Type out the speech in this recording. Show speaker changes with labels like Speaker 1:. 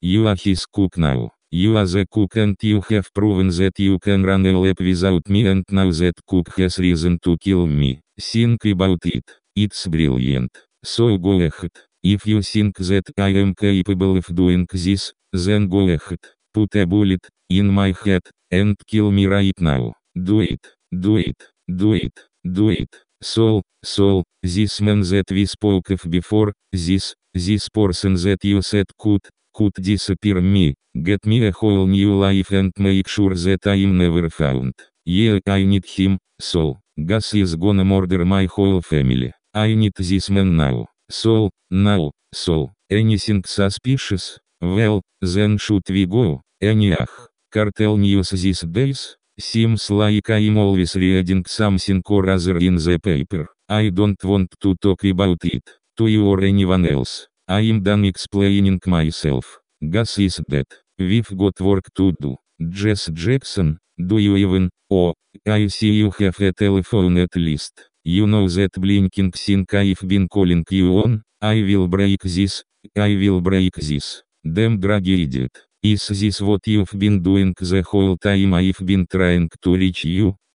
Speaker 1: You are his cook now. You are the cook and you have proven that you can run a lab without me and now that cook has reason to kill me. Think about it. It's brilliant. So go ahead. If you think that I am capable of doing this, then go ahead. Put a bullet in my head and kill me right now. Do it. Do it. Do it. Do it. Saul, Saul, this man that we spoke of before, this, this person that you said could, could disappear me, get me a whole new life and make sure that I am never found. Yeah, I need him, Saul. Gus is gonna murder my whole family. I need this man now. Saul, now, Saul. Anything suspicious? Well, then should we go? Anyah. Cartel news these days? Seems like I'm always reading something or other in the paper. I don't want to talk about it, to you or anyone else. I am done explaining myself. Gus is dead. We've got work to do. Jess Jackson, do you even, oh, I see you have a telephone at least. You know that blinking thing I've been calling you on? I will break this, I will break this. Damn druggy idiot. Is this what you've been doing the whole time I've been trying to reach you?